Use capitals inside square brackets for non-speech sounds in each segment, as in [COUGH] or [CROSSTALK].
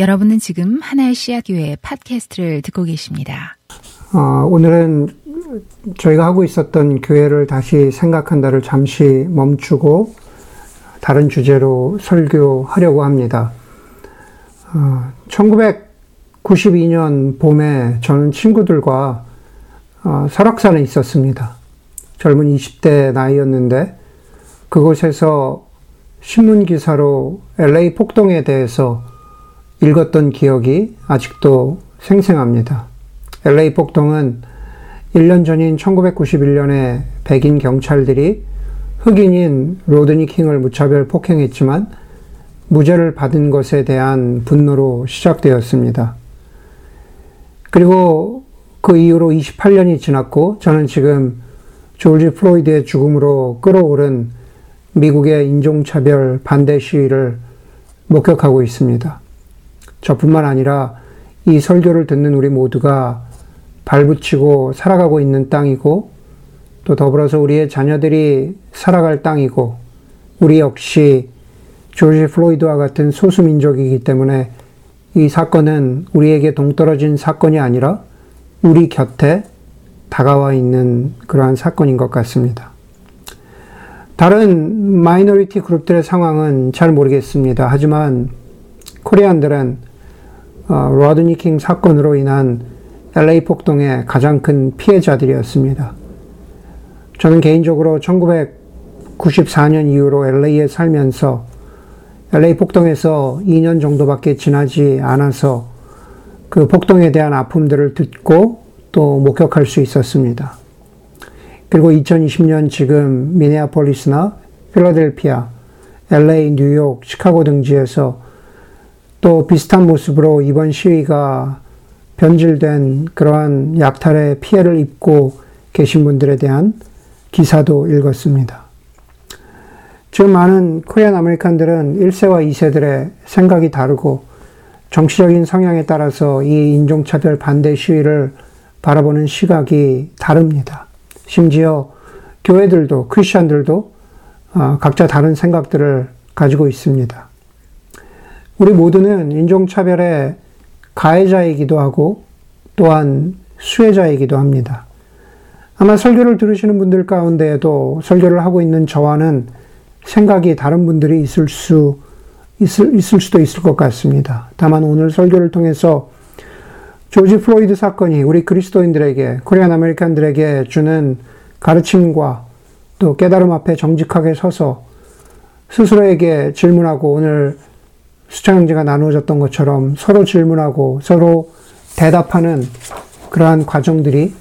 여러분은 지금 하나의 씨앗교회 팟캐스트를 듣고 계십니다. 어, 오늘은 저희가 하고 있었던 교회를 다시 생각한다를 잠시 멈추고 다른 주제로 설교하려고 합니다. 어, 1992년 봄에 저는 친구들과 어, 설악산에 있었습니다. 젊은 20대 나이였는데 그곳에서 신문 기사로 LA 폭동에 대해서 읽었던 기억이 아직도 생생합니다. LA 폭동은 1년 전인 1991년에 백인 경찰들이 흑인인 로드니 킹을 무차별 폭행했지만 무죄를 받은 것에 대한 분노로 시작되었습니다. 그리고 그 이후로 28년이 지났고 저는 지금 조지 플로이드의 죽음으로 끓어오른 미국의 인종차별 반대 시위를 목격하고 있습니다. 저뿐만 아니라 이 설교를 듣는 우리 모두가 발붙이고 살아가고 있는 땅이고 또 더불어서 우리의 자녀들이 살아갈 땅이고 우리 역시 조지 플로이드와 같은 소수민족이기 때문에 이 사건은 우리에게 동떨어진 사건이 아니라 우리 곁에 다가와 있는 그러한 사건인 것 같습니다. 다른 minority 그룹들의 상황은 잘 모르겠습니다. 하지만 Korean들은 어, 로드니 킹 사건으로 인한 LA 폭동의 가장 큰 피해자들이었습니다. 저는 개인적으로 1994년 이후로 LA에 살면서 LA 폭동에서 2년 정도밖에 지나지 않아서 그 폭동에 대한 아픔들을 듣고 또 목격할 수 있었습니다. 그리고 2020년 지금 미네아폴리스나 필라델피아, LA, 뉴욕, 시카고 등지에서 또 비슷한 모습으로 이번 시위가 변질된 그러한 약탈의 피해를 입고 계신 분들에 대한 기사도 읽었습니다. 지금 많은 Korean American들은 1세와 2세들의 생각이 다르고 정치적인 성향에 따라서 이 인종차별 반대 시위를 바라보는 시각이 다릅니다. 심지어 교회들도 크리스천들도 어, 각자 다른 생각들을 가지고 있습니다. 우리 모두는 인종차별의 가해자이기도 하고 또한 수혜자이기도 합니다. 아마 설교를 들으시는 분들 가운데에도 설교를 하고 있는 저와는 생각이 다른 분들이 있을 수, 있을, 있을 수도 있을 것 같습니다. 다만 오늘 설교를 통해서 조지 플로이드 사건이 우리 그리스도인들에게, Korean American들에게 주는 가르침과 또 깨달음 앞에 정직하게 서서 스스로에게 질문하고 오늘 수창 형제가 나누어졌던 것처럼 서로 질문하고 서로 대답하는 그러한 과정들이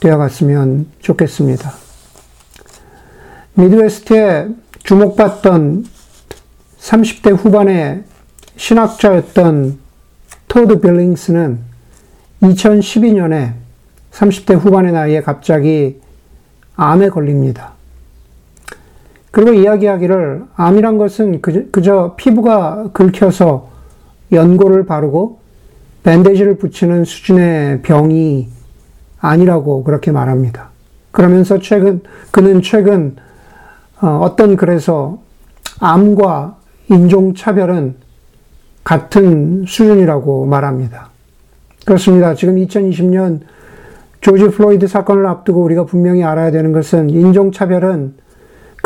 되어갔으면 좋겠습니다. Midwest에 주목받던 30대 후반의 신학자였던 토드 빌링스는 2012년에 30대 후반의 나이에 갑자기 암에 걸립니다. 그리고 이야기하기를 암이란 것은 그저 피부가 긁혀서 연고를 바르고 bandage를 붙이는 수준의 병이 아니라고 그렇게 말합니다. 그러면서 최근, 그는 최근 어, 어떤 글에서 암과 인종 차별은 같은 수준이라고 말합니다. 그렇습니다. 지금 2020년 조지 플로이드 사건을 앞두고 우리가 분명히 알아야 되는 것은 인종차별은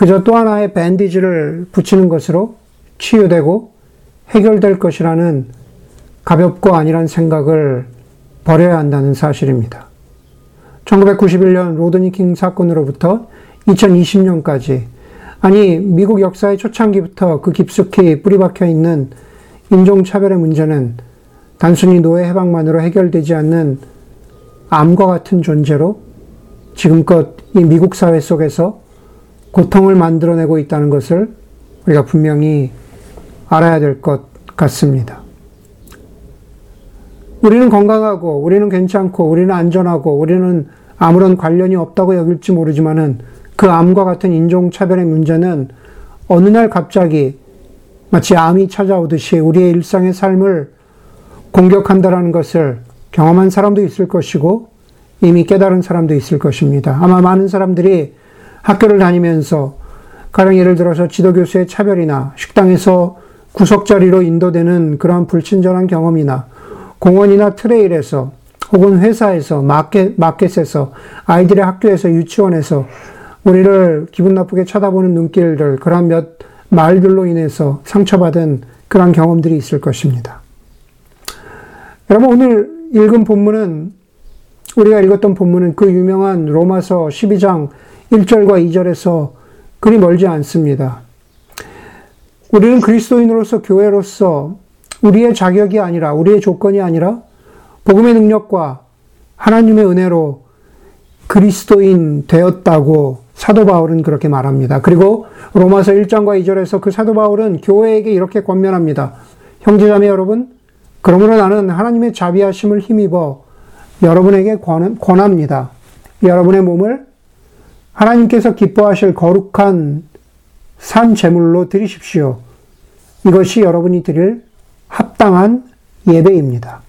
그저 또 하나의 bandage를 붙이는 것으로 치유되고 해결될 것이라는 가볍고 아니란 생각을 버려야 한다는 사실입니다. 1991년 로드니 킹 사건으로부터 2020년까지 아니 미국 역사의 초창기부터 그 깊숙이 뿌리박혀 있는 인종차별의 문제는 단순히 노예 해방만으로 해결되지 않는 암과 같은 존재로 지금껏 이 미국 사회 속에서 고통을 만들어내고 있다는 것을 우리가 분명히 알아야 될 것 같습니다. 우리는 건강하고, 우리는 괜찮고, 우리는 안전하고, 우리는 아무런 관련이 없다고 여길지 모르지만은 그 암과 같은 인종차별의 문제는 어느 날 갑자기 마치 암이 찾아오듯이 우리의 일상의 삶을 공격한다라는 것을 경험한 사람도 있을 것이고 이미 깨달은 사람도 있을 것입니다. 아마 많은 사람들이 학교를 다니면서 가령 예를 들어서 지도교수의 차별이나 식당에서 구석자리로 인도되는 그러한 불친절한 경험이나 공원이나 트레일에서 혹은 회사에서 마켓, 마켓에서 아이들의 학교에서 유치원에서 우리를 기분 나쁘게 쳐다보는 눈길들 그러한 몇 말들로 인해서 상처받은 그러한 경험들이 있을 것입니다. 여러분 오늘 읽은 본문은 우리가 읽었던 본문은 그 유명한 로마서 12장 1절과 2절에서 그리 멀지 않습니다. 우리는 그리스도인으로서 교회로서 우리의 자격이 아니라 우리의 조건이 아니라 복음의 능력과 하나님의 은혜로 그리스도인 되었다고 사도 바울은 그렇게 말합니다. 그리고 로마서 1장과 2절에서 그 사도 바울은 교회에게 이렇게 권면합니다. 형제자매 여러분, 그러므로 나는 하나님의 자비하심을 힘입어 여러분에게 권합니다. 여러분의 몸을 하나님께서 기뻐하실 거룩한 산 제물로 드리십시오. 이것이 여러분이 드릴 합당한 예배입니다.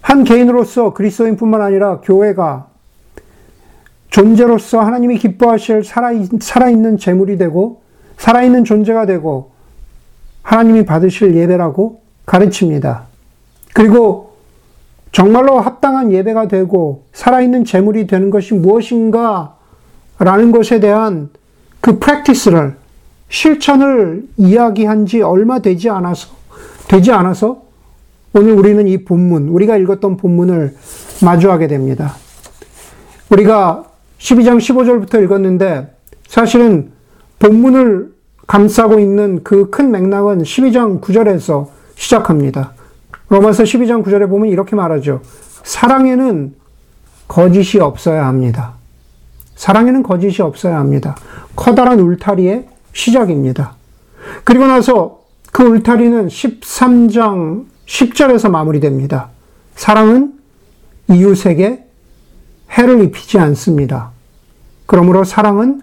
한 개인으로서 그리스도인뿐만 아니라 교회가 존재로서 하나님이 기뻐하실 살아있는 재물이 되고 살아있는 존재가 되고 하나님이 받으실 예배라고 가르칩니다. 그리고 정말로 합당한 예배가 되고 살아있는 재물이 되는 것이 무엇인가 라는 것에 대한 그 프랙티스를 실천을 이야기한 지 얼마 되지 않아서 되지 않아서 오늘 우리는 이 본문 우리가 읽었던 본문을 마주하게 됩니다. 우리가 12장 15절부터 읽었는데 사실은 본문을 감싸고 있는 그 큰 맥락은 12장 9절에서 시작합니다. 로마서 12장 9절에 보면 이렇게 말하죠. 사랑에는 거짓이 없어야 합니다. 사랑에는 거짓이 없어야 합니다. 커다란 울타리의 시작입니다. 그리고 나서 그 울타리는 13장 10절에서 마무리됩니다. 사랑은 이웃에게 해를 입히지 않습니다. 그러므로 사랑은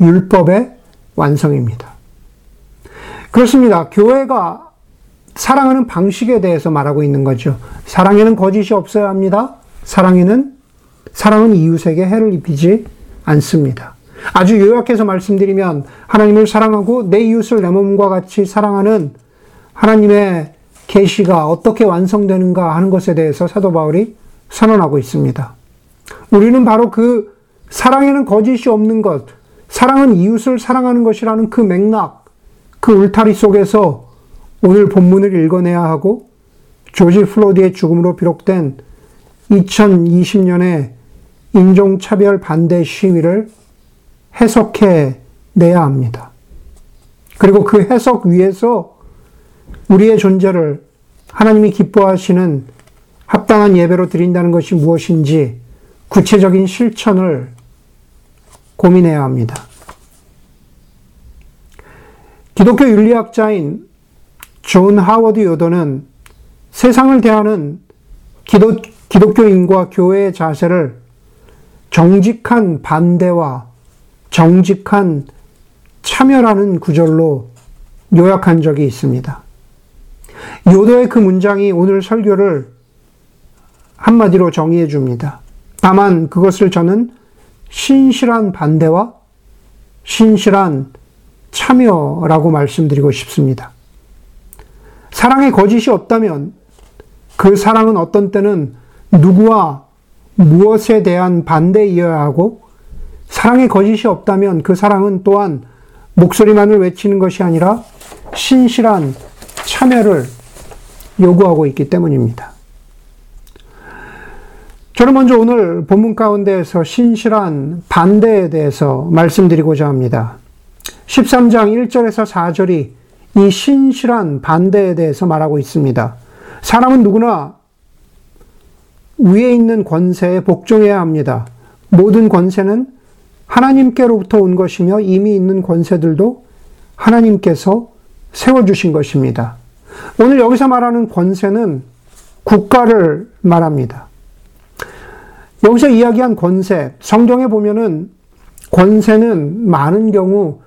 율법의 완성입니다. 그렇습니다. 교회가 사랑하는 방식에 대해서 말하고 있는 거죠. 사랑에는 거짓이 없어야 합니다. 사랑에는, 사랑은 이웃에게 해를 입히지 않습니다. 아주 요약해서 말씀드리면 하나님을 사랑하고 내 이웃을 내 몸과 같이 사랑하는 하나님의 계시가 어떻게 완성되는가 하는 것에 대해서 사도 바울이 선언하고 있습니다. 우리는 바로 그 사랑에는 거짓이 없는 것, 사랑은 이웃을 사랑하는 것이라는 그 맥락, 그 울타리 속에서 오늘 본문을 읽어내야 하고 조지 플로디의 죽음으로 비록된 2020년의 인종차별 반대 시위를 해석해 내야 합니다. 그리고 그 해석 위에서 우리의 존재를 하나님이 기뻐하시는 합당한 예배로 드린다는 것이 무엇인지 구체적인 실천을 고민해야 합니다. 기독교 윤리학자인 존 하워드 요더는 세상을 대하는 기독, 기독교인과 교회의 자세를 정직한 반대와 정직한 참여라는 구절로 요약한 적이 있습니다. 요더의 그 문장이 오늘 설교를 한마디로 정의해 줍니다. 다만 그것을 저는 신실한 반대와 신실한 참여라고 말씀드리고 싶습니다. 사랑에 거짓이 없다면 그 사랑은 어떤 때는 누구와 무엇에 대한 반대이어야 하고 사랑에 거짓이 없다면 그 사랑은 또한 목소리만을 외치는 것이 아니라 신실한 참여를 요구하고 있기 때문입니다. 저는 먼저 오늘 본문 가운데에서 신실한 반대에 대해서 말씀드리고자 합니다. 13장 1절에서 4절이 이 신실한 반대에 대해서 말하고 있습니다. 사람은 누구나 위에 있는 권세에 복종해야 합니다. 모든 권세는 하나님께로부터 온 것이며 이미 있는 권세들도 하나님께서 세워주신 것입니다. 오늘 여기서 말하는 권세는 국가를 말합니다. 여기서 이야기한 권세, 성경에 보면은 권세는 많은 경우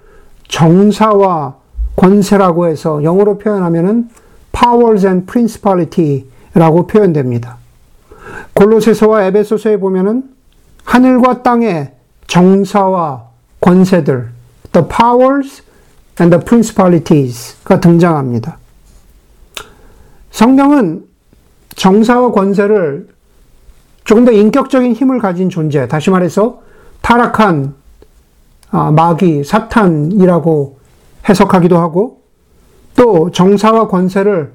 정사와 권세라고 해서 영어로 표현하면은 powers and principality라고 표현됩니다. 골로새서와 에베소서에 보면은 하늘과 땅의 정사와 권세들, the powers and the principalities가 등장합니다. 성경은 정사와 권세를 조금 더 인격적인 힘을 가진 존재, 다시 말해서 타락한 아, 마귀, 사탄이라고 해석하기도 하고 또 정사와 권세를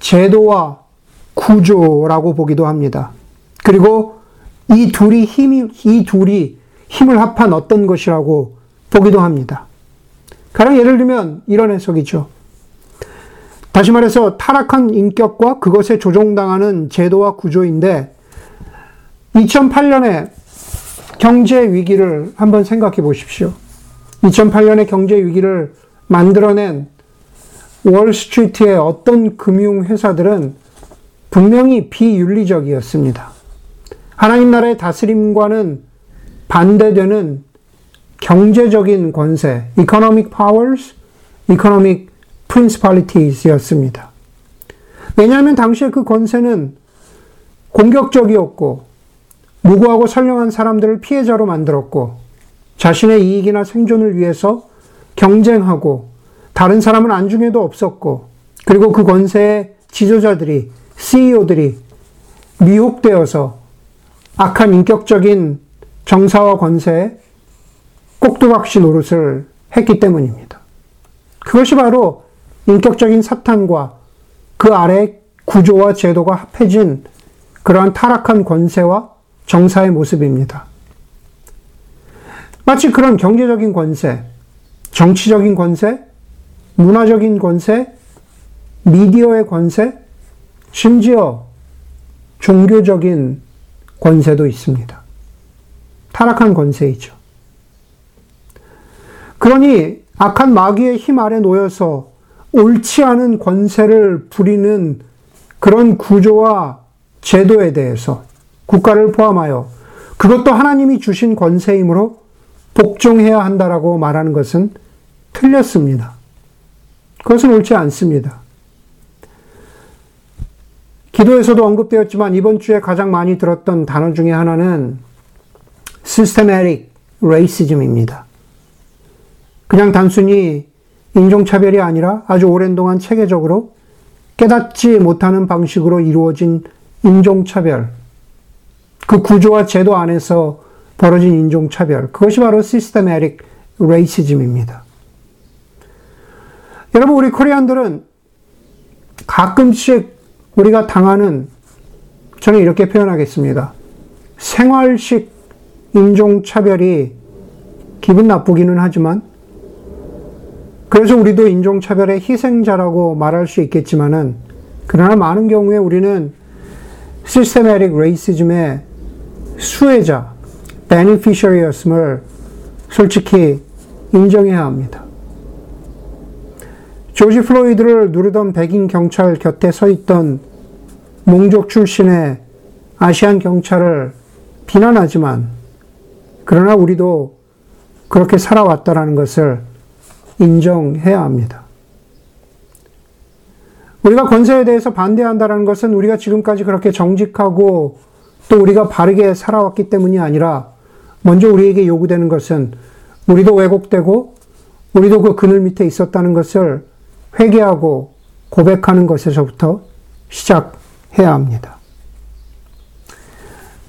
제도와 구조라고 보기도 합니다. 그리고 이 둘이 힘이, 이 둘이 힘을 합한 어떤 것이라고 보기도 합니다. 가령 예를 들면 이런 해석이죠. 다시 말해서 타락한 인격과 그것에 조종당하는 제도와 구조인데 2008년에 경제 위기를 한번 생각해 보십시오. 2008년에 경제 위기를 만들어낸 월스트리트의 어떤 금융회사들은 분명히 비윤리적이었습니다. 하나님 나라의 다스림과는 반대되는 경제적인 권세, economic powers, economic principalities였습니다. 왜냐하면 당시에 그 권세는 공격적이었고 무고하고 선량한 사람들을 피해자로 만들었고 자신의 이익이나 생존을 위해서 경쟁하고 다른 사람은 안중에도 없었고 그리고 그 권세의 지도자들이 CEO들이 미혹되어서 악한 인격적인 정사와 권세에 꼭두각시 노릇을 했기 때문입니다. 그것이 바로 인격적인 사탄과 그 아래 구조와 제도가 합해진 그러한 타락한 권세와 정사의 모습입니다. 마치 그런 경제적인 권세, 정치적인 권세, 문화적인 권세, 미디어의 권세, 심지어 종교적인 권세도 있습니다. 타락한 권세이죠. 그러니 악한 마귀의 힘 아래 놓여서 옳지 않은 권세를 부리는 그런 구조와 제도에 대해서 국가를 포함하여 그것도 하나님이 주신 권세이므로 복종해야 한다라고 말하는 것은 틀렸습니다. 그것은 옳지 않습니다. 기도에서도 언급되었지만 이번 주에 가장 많이 들었던 단어 중에 하나는 systematic racism입니다. 그냥 단순히 인종차별이 아니라 아주 오랜 동안 체계적으로 깨닫지 못하는 방식으로 이루어진 인종차별, 그 구조와 제도 안에서 벌어진 인종차별, 그것이 바로 systematic racism입니다. 여러분, 우리 Korean들은 가끔씩 우리가 당하는, 저는 이렇게 표현하겠습니다. 생활식 인종차별이 기분 나쁘기는 하지만 그래서 우리도 인종차별의 희생자라고 말할 수 있겠지만은, 그러나 많은 경우에 우리는 systemic racism의 수혜자, beneficiary였음을 솔직히 인정해야 합니다. 조지 플로이드를 누르던 백인 경찰 곁에 서 있던 몽족 출신의 아시안 경찰을 비난하지만, 그러나 우리도 그렇게 살아왔다라는 것을 인정해야 합니다. 우리가 권세에 대해서 반대한다는 것은 우리가 지금까지 그렇게 정직하고 또 우리가 바르게 살아왔기 때문이 아니라 먼저 우리에게 요구되는 것은 우리도 왜곡되고 우리도 그 그늘 밑에 있었다는 것을 회개하고 고백하는 것에서부터 시작해야 합니다.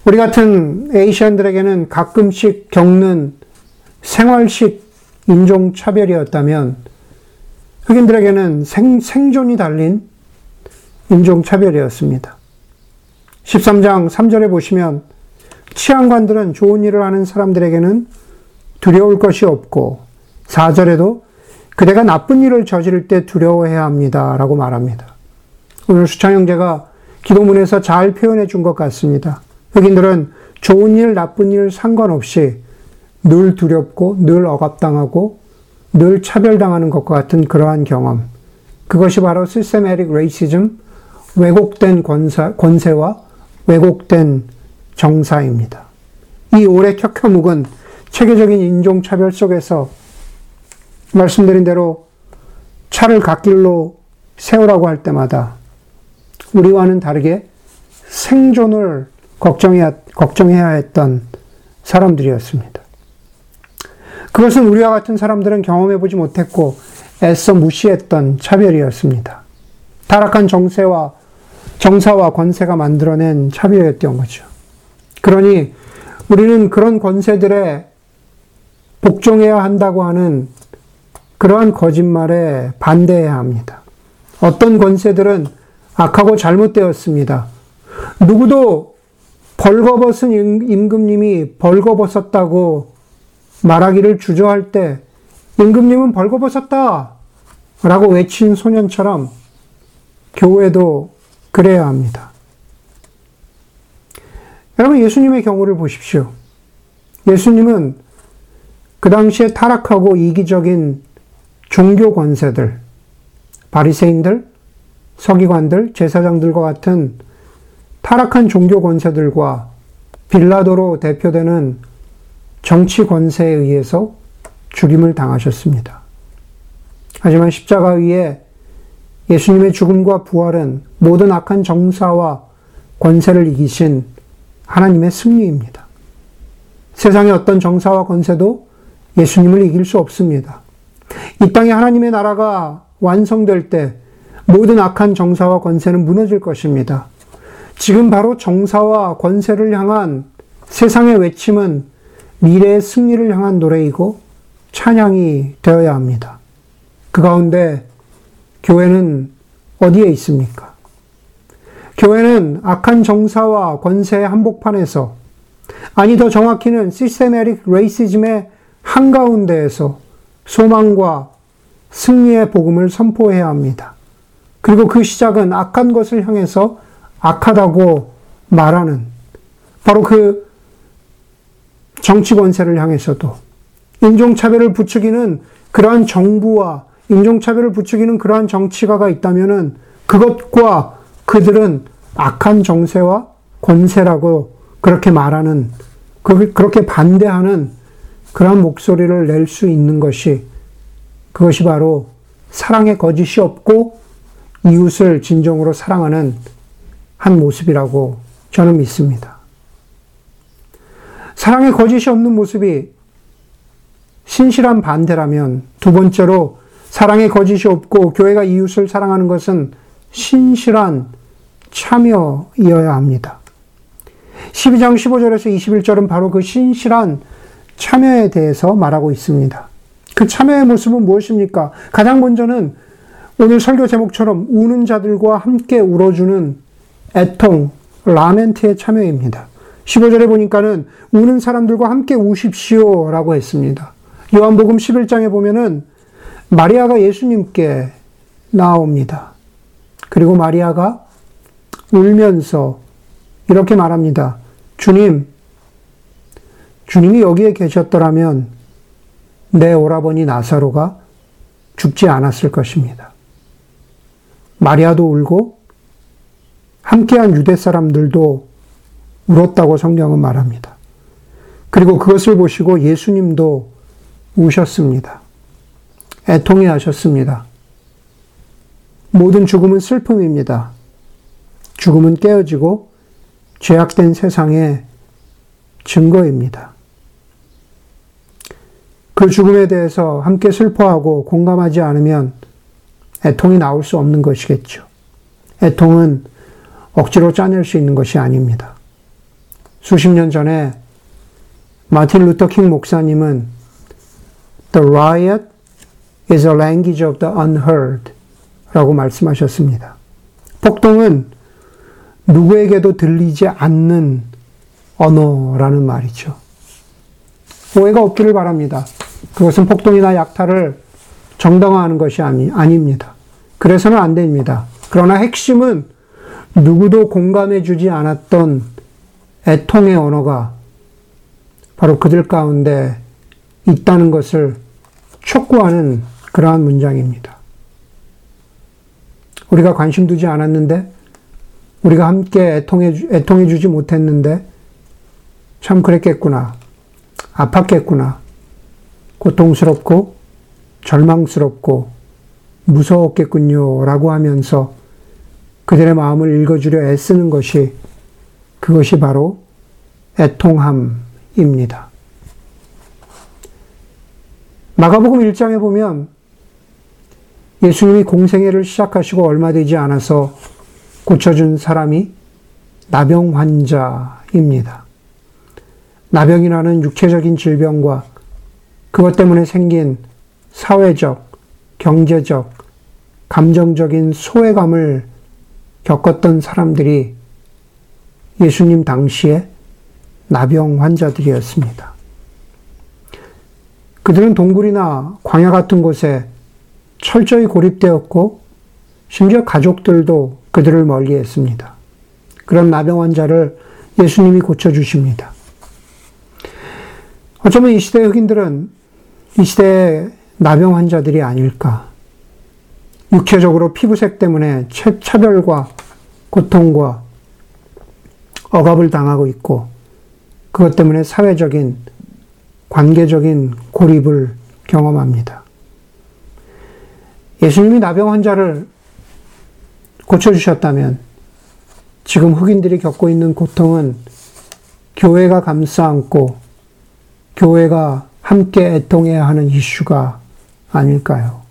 우리 같은 에이시안들에게는 가끔씩 겪는 생활식 인종차별이었다면 흑인들에게는 생, 생존이 달린 인종차별이었습니다. 13장 3절에 보시면 치안관들은 좋은 일을 하는 사람들에게는 두려울 것이 없고 4절에도 그대가 나쁜 일을 저지를 때 두려워해야 합니다. 라고 말합니다. 오늘 수창 형제가 기도문에서 잘 표현해 준 것 같습니다. 흑인들은 좋은 일, 나쁜 일 상관없이 늘 두렵고 늘 억압당하고 늘 차별당하는 것과 같은 그러한 경험. 그것이 바로 systemic racism, 왜곡된 권사, 권세와 왜곡된 정사입니다. 이 오래 켜켜묵은 체계적인 인종차별 속에서 말씀드린 대로 차를 갓길로 세우라고 할 때마다 우리와는 다르게 생존을 걱정해야, 걱정해야 했던 사람들이었습니다. 그것은 우리와 같은 사람들은 경험해보지 못했고 애써 무시했던 차별이었습니다. 타락한 정세와 정사와 권세가 만들어낸 차별이었던 거죠. 그러니 우리는 그런 권세들에 복종해야 한다고 하는 그러한 거짓말에 반대해야 합니다. 어떤 권세들은 악하고 잘못되었습니다. 누구도 벌거벗은 임금님이 벌거벗었다고 말하기를 주저할 때 임금님은 벌거벗었다 라고 외친 소년처럼 교회도 그래야 합니다. 여러분 예수님의 경우를 보십시오. 예수님은 그 당시에 타락하고 이기적인 종교 권세들, 바리새인들, 서기관들, 제사장들과 같은 타락한 종교 권세들과 빌라도로 대표되는 정치 권세에 의해서 죽임을 당하셨습니다. 하지만 십자가 위에 예수님의 죽음과 부활은 모든 악한 정사와 권세를 이기신 하나님의 승리입니다. 세상의 어떤 정사와 권세도 예수님을 이길 수 없습니다. 이 땅에 하나님의 나라가 완성될 때 모든 악한 정사와 권세는 무너질 것입니다. 지금 바로 정사와 권세를 향한 세상의 외침은 미래의 승리를 향한 노래이고 찬양이 되어야 합니다. 그 가운데 교회는 어디에 있습니까? 교회는 악한 정사와 권세의 한복판에서 아니 더 정확히는 시스테메릭 레이시즘의 한가운데에서 소망과 승리의 복음을 선포해야 합니다. 그리고 그 시작은 악한 것을 향해서 악하다고 말하는 바로 그 정치 권세를 향해서도 인종차별을 부추기는 그러한 정부와 인종차별을 부추기는 그러한 정치가가 있다면은 그것과 그들은 악한 정세와 권세라고 그렇게 말하는, 그렇게 반대하는 그러한 목소리를 낼 수 있는 것이 그것이 바로 사랑의 거짓이 없고 이웃을 진정으로 사랑하는 한 모습이라고 저는 믿습니다. 사랑의 거짓이 없는 모습이 신실한 반대라면 두 번째로 사랑의 거짓이 없고 교회가 이웃을 사랑하는 것은 신실한 참여이어야 합니다. 12장 15절에서 21절은 바로 그 신실한 참여에 대해서 말하고 있습니다. 그 참여의 모습은 무엇입니까? 가장 먼저는 오늘 설교 제목처럼 우는 자들과 함께 울어주는 애통, 라멘트의 참여입니다. 15절에 보니까는 우는 사람들과 함께 우십시오 라고 했습니다. 요한복음 11장에 보면은 마리아가 예수님께 나옵니다. 그리고 마리아가 울면서 이렇게 말합니다. 주님, 주님이 여기에 계셨더라면 내 오라버니 나사로가 죽지 않았을 것입니다. 마리아도 울고 함께한 유대 사람들도 울었다고 성경은 말합니다. 그리고 그것을 보시고 예수님도 우셨습니다. 애통해 하셨습니다. 모든 죽음은 슬픔입니다. 죽음은 깨어지고 죄악된 세상의 증거입니다. 그 죽음에 대해서 함께 슬퍼하고 공감하지 않으면 애통이 나올 수 없는 것이겠죠. 애통은 억지로 짜낼 수 있는 것이 아닙니다. 수십 년 전에 마틴 루터 킹 목사님은 The riot is a language of the unheard 라고 말씀하셨습니다. 폭동은 누구에게도 들리지 않는 언어라는 말이죠. 오해가 없기를 바랍니다. 그것은 폭동이나 약탈을 정당화하는 것이 아니, 아닙니다. 그래서는 안 됩니다. 그러나 핵심은 누구도 공감해 주지 않았던 애통의 언어가 바로 그들 가운데 있다는 것을 촉구하는 그러한 문장입니다. 우리가 관심 두지 않았는데, 우리가 함께 애통해, 애통해 주지 못했는데, 참 그랬겠구나. 아팠겠구나. 고통스럽고, 절망스럽고, 무서웠겠군요. 라고 하면서 그들의 마음을 읽어주려 애쓰는 것이 그것이 바로 애통함입니다. 마가복음 1장에 보면 예수님이 공생애를 시작하시고 얼마 되지 않아서 고쳐준 사람이 나병 환자입니다. 나병이라는 육체적인 질병과 그것 때문에 생긴 사회적, 경제적, 감정적인 소외감을 겪었던 사람들이 예수님 당시에 나병 환자들이었습니다. 그들은 동굴이나 광야 같은 곳에 철저히 고립되었고, 심지어 가족들도 그들을 멀리 했습니다. 그런 나병 환자를 예수님이 고쳐주십니다. 어쩌면 이 시대 흑인들은 이 시대의 나병 환자들이 아닐까. 육체적으로 피부색 때문에 차별과 고통과 억압을 당하고 있고, 그것 때문에 사회적인, 관계적인 고립을 경험합니다. 예수님이 나병 환자를 고쳐주셨다면, 지금 흑인들이 겪고 있는 고통은 교회가 감싸 안고, 교회가 함께 애통해야 하는 이슈가 아닐까요?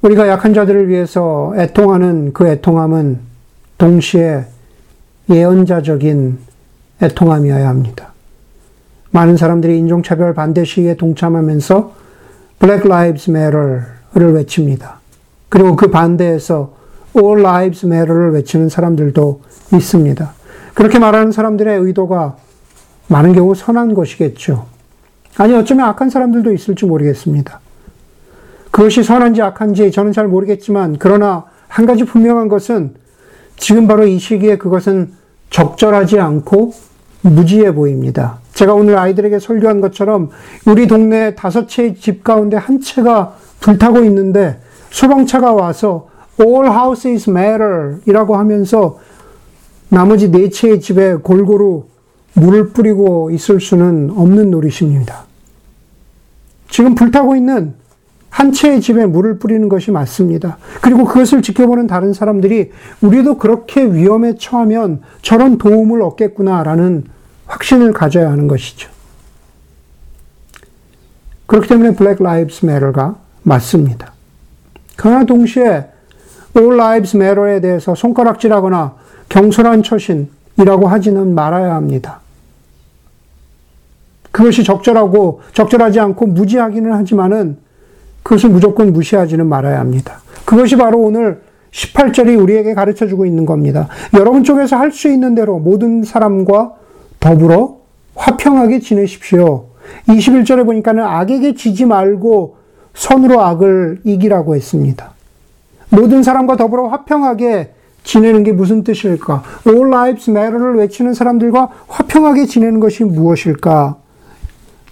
우리가 약한 자들을 위해서 애통하는 그 애통함은 동시에 예언자적인 애통함이어야 합니다. 많은 사람들이 인종차별 반대 시위에 동참하면서 Black Lives Matter를 외칩니다. 그리고 그 반대에서 All Lives Matter를 외치는 사람들도 있습니다. 그렇게 말하는 사람들의 의도가 많은 경우 선한 것이겠죠. 아니, 어쩌면 악한 사람들도 있을지 모르겠습니다. 그것이 선한지 악한지 저는 잘 모르겠지만, 그러나 한 가지 분명한 것은 지금 바로 이 시기에 그것은 적절하지 않고 무지해 보입니다. 제가 오늘 아이들에게 설교한 것처럼 우리 동네 다섯 채의 집 가운데 한 채가 불타고 있는데 소방차가 와서 all houses matter 이라고 하면서 나머지 네 채의 집에 골고루 물을 뿌리고 있을 수는 없는 노릇입니다. 지금 불타고 있는 한 채의 집에 물을 뿌리는 것이 맞습니다. 그리고 그것을 지켜보는 다른 사람들이 우리도 그렇게 위험에 처하면 저런 도움을 얻겠구나라는 확신을 가져야 하는 것이죠. 그렇기 때문에 Black Lives Matter가 맞습니다. 그러나 동시에 All Lives Matter에 대해서 손가락질하거나 경솔한 처신이라고 하지는 말아야 합니다. 그것이 적절하고 적절하지 않고 무지하기는 하지만은 그것을 무조건 무시하지는 말아야 합니다. 그것이 바로 오늘 18절이 우리에게 가르쳐 주고 있는 겁니다. 여러분 쪽에서 할 수 있는 대로 모든 사람과 더불어 화평하게 지내십시오. 21절에 보니까는 악에게 지지 말고 선으로 악을 이기라고 했습니다. 모든 사람과 더불어 화평하게 지내는 게 무슨 뜻일까? All lives matter를 외치는 사람들과 화평하게 지내는 것이 무엇일까?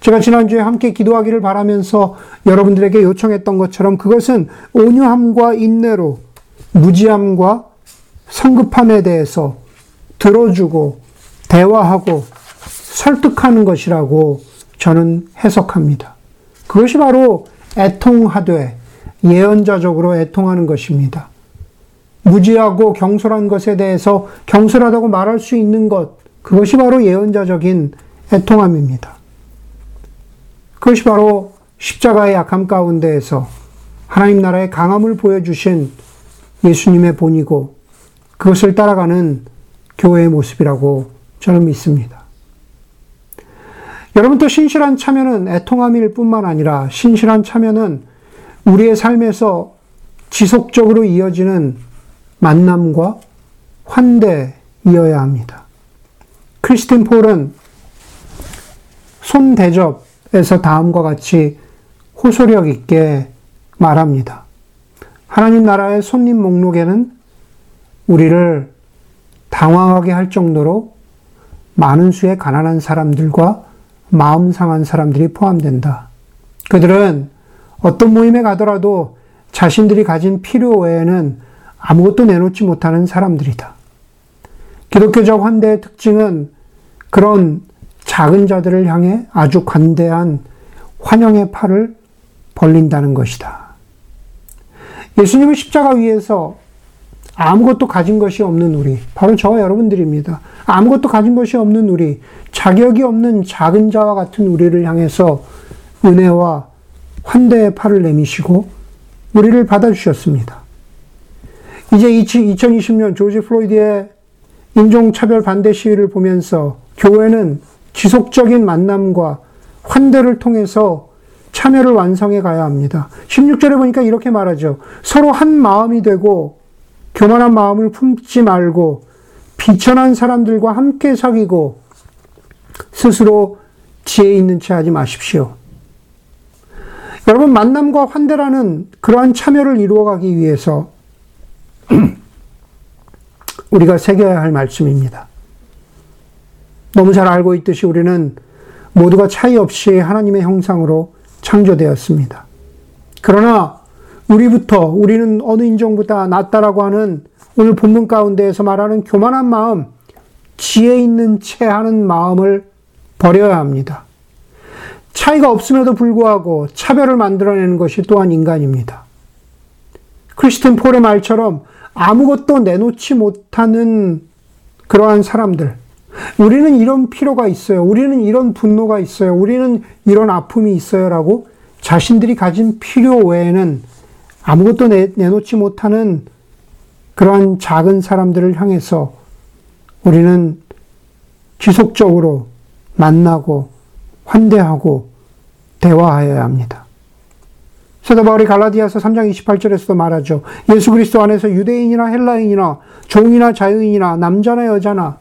제가 지난주에 함께 기도하기를 바라면서 여러분들에게 요청했던 것처럼 그것은 온유함과 인내로 무지함과 성급함에 대해서 들어주고 대화하고 설득하는 것이라고 저는 해석합니다. 그것이 바로 애통하되 예언자적으로 애통하는 것입니다. 무지하고 경솔한 것에 대해서 경솔하다고 말할 수 있는 것, 그것이 바로 예언자적인 애통함입니다. 그것이 바로 십자가의 약함 가운데에서 하나님 나라의 강함을 보여주신 예수님의 본이고 그것을 따라가는 교회의 모습이라고 저는 믿습니다. 여러분 또 신실한 참여는 애통함일 뿐만 아니라 신실한 참여는 우리의 삶에서 지속적으로 이어지는 만남과 환대이어야 합니다. 크리스틴 폴은 손 대접 에서 다음과 같이 호소력 있게 말합니다. 하나님 나라의 손님 목록에는 우리를 당황하게 할 정도로 많은 수의 가난한 사람들과 마음 상한 사람들이 포함된다. 그들은 어떤 모임에 가더라도 자신들이 가진 필요 외에는 아무것도 내놓지 못하는 사람들이다. 기독교적 환대의 특징은 그런 작은 자들을 향해 아주 관대한 환영의 팔을 벌린다는 것이다. 예수님은 십자가 위에서 아무것도 가진 것이 없는 우리, 바로 저와 여러분들입니다. 아무것도 가진 것이 없는 우리, 자격이 없는 작은 자와 같은 우리를 향해서 은혜와 환대의 팔을 내미시고 우리를 받아주셨습니다. 이제 2020년 조지 플로이드의 인종차별 반대 시위를 보면서 교회는 지속적인 만남과 환대를 통해서 참여를 완성해 가야 합니다. 16절에 보니까 이렇게 말하죠. 서로 한 마음이 되고 교만한 마음을 품지 말고 비천한 사람들과 함께 사귀고 스스로 지혜 있는 채 하지 마십시오. 여러분, 만남과 환대라는 그러한 참여를 이루어가기 위해서 [CLEARS THROAT] 우리가 새겨야 할 말씀입니다. 너무 잘 알고 있듯이 우리는 모두가 차이 없이 하나님의 형상으로 창조되었습니다. 그러나 우리부터 우리는 어느 인종보다 낫다라고 하는 오늘 본문 가운데에서 말하는 교만한 마음, 지혜 있는 채 하는 마음을 버려야 합니다. 차이가 없음에도 불구하고 차별을 만들어내는 것이 또한 인간입니다. 크리스틴 폴의 말처럼 아무것도 내놓지 못하는 그러한 사람들. 우리는 이런 필요가 있어요. 우리는 이런 분노가 있어요. 우리는 이런 아픔이 있어요. 라고 자신들이 가진 필요 외에는 아무것도 내, 내놓지 못하는 그러한 작은 사람들을 향해서 우리는 지속적으로 만나고 환대하고 대화하여야 합니다. 사도 바울이 갈라디아서 3장 28절에서도 말하죠. 예수 그리스도 안에서 유대인이나 헬라인이나 종이나 자유인이나 남자나 여자나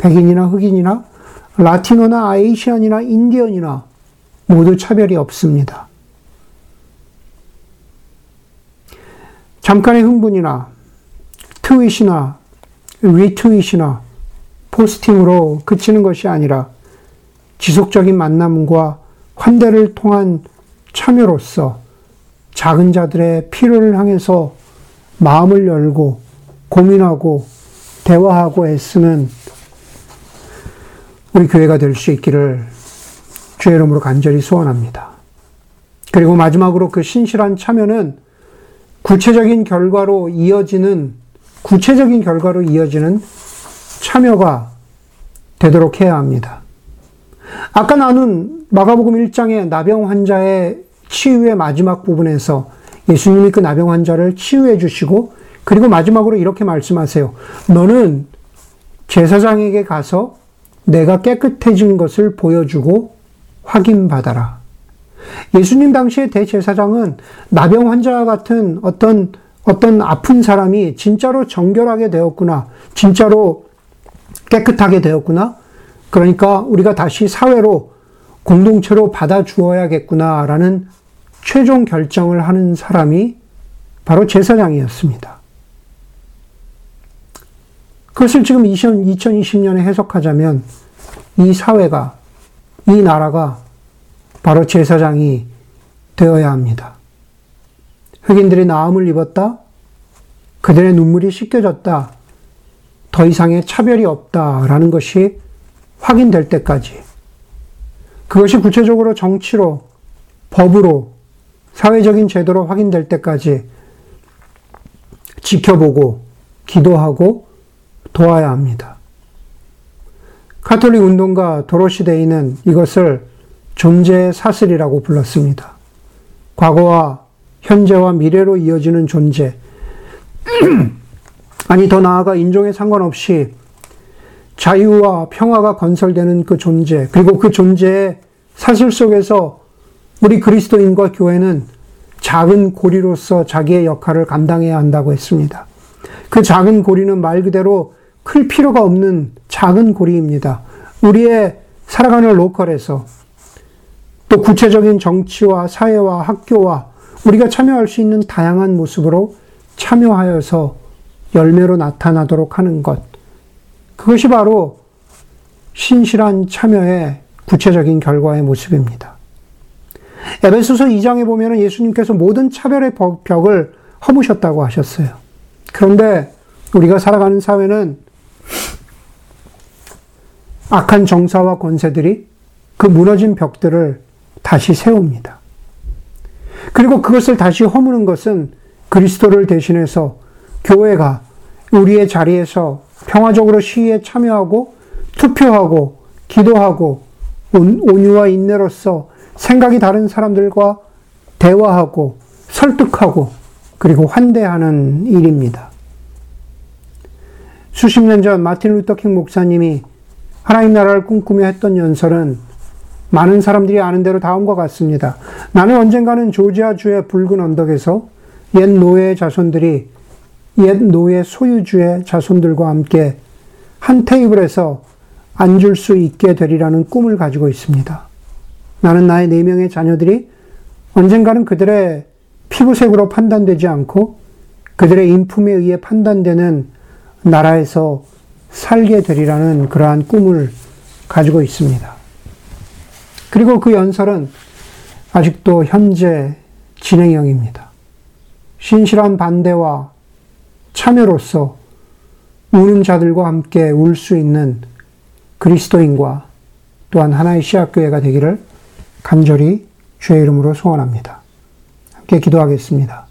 백인이나 흑인이나 라티노나 아이시안이나 인디언이나 모두 차별이 없습니다. 잠깐의 흥분이나 트윗이나 리트윗이나 포스팅으로 그치는 것이 아니라 지속적인 만남과 환대를 통한 참여로서 작은 자들의 필요를 향해서 마음을 열고 고민하고 대화하고 애쓰는 우리 교회가 될 수 있기를 주의 이름으로 간절히 소원합니다. 그리고 마지막으로 그 신실한 참여는 구체적인 결과로 이어지는 구체적인 결과로 이어지는 참여가 되도록 해야 합니다. 아까 나눈 마가복음 1장의 나병 환자의 치유의 마지막 부분에서 예수님이 그 나병 환자를 치유해 주시고 그리고 마지막으로 이렇게 말씀하세요. 너는 제사장에게 가서 내가 깨끗해진 것을 보여주고 확인받아라. 예수님 당시의 대제사장은 나병 환자와 같은 어떤 어떤 아픈 사람이 진짜로 정결하게 되었구나. 진짜로 깨끗하게 되었구나. 그러니까 우리가 다시 사회로 공동체로 받아주어야겠구나라는 최종 결정을 하는 사람이 바로 제사장이었습니다. 그것을 지금 2020년에 해석하자면 이 사회가, 이 나라가 바로 제사장이 되어야 합니다. 흑인들이 나음을 입었다? 그들의 눈물이 씻겨졌다? 더 이상의 차별이 없다라는 것이 확인될 때까지 그것이 구체적으로 정치로, 법으로, 사회적인 제도로 확인될 때까지 지켜보고 기도하고 도와야 합니다. 카톨릭 운동가 도로시 데이는 이것을 존재의 사슬이라고 불렀습니다. 과거와 현재와 미래로 이어지는 존재. [CLEARS THROAT] 아니, 더 나아가 인종에 상관없이 자유와 평화가 건설되는 그 존재, 그리고 그 존재의 사실 속에서 우리 그리스도인과 교회는 작은 고리로서 자기의 역할을 감당해야 한다고 했습니다. 그 작은 고리는 말 그대로 클 필요가 없는 작은 고리입니다. 우리의 살아가는 로컬에서 또 구체적인 정치와 사회와 학교와 우리가 참여할 수 있는 다양한 모습으로 참여하여서 열매로 나타나도록 하는 것. 그것이 바로 신실한 참여의 구체적인 결과의 모습입니다. 에베소서 2장에 보면 예수님께서 모든 차별의 벽을 허무셨다고 하셨어요. 그런데 우리가 살아가는 사회는 악한 정사와 권세들이 그 무너진 벽들을 다시 세웁니다. 그리고 그것을 다시 허무는 것은 그리스도를 대신해서 교회가 우리의 자리에서 평화적으로 시위에 참여하고 투표하고 기도하고 온유와 인내로서 생각이 다른 사람들과 대화하고 설득하고 그리고 환대하는 일입니다. 수십 년 전 마틴 루터킹 목사님이 하나님 나라를 꿈꾸며 했던 연설은 많은 사람들이 아는 대로 다음과 같습니다. 나는 언젠가는 조지아주의 붉은 언덕에서 옛 노예 자손들이 옛 노예 소유주의 자손들과 함께 한 테이블에서 앉을 수 있게 되리라는 꿈을 가지고 있습니다. 나는 나의 네 명의 자녀들이 언젠가는 그들의 피부색으로 판단되지 않고 그들의 인품에 의해 판단되는 나라에서 살게 되리라는 그러한 꿈을 가지고 있습니다. 그리고 그 연설은 아직도 현재 진행형입니다. 신실한 반대와 참여로서 우는 자들과 함께 울 수 있는 그리스도인과 또한 하나의 시학교회가 되기를 간절히 주의 이름으로 소원합니다. 함께 기도하겠습니다.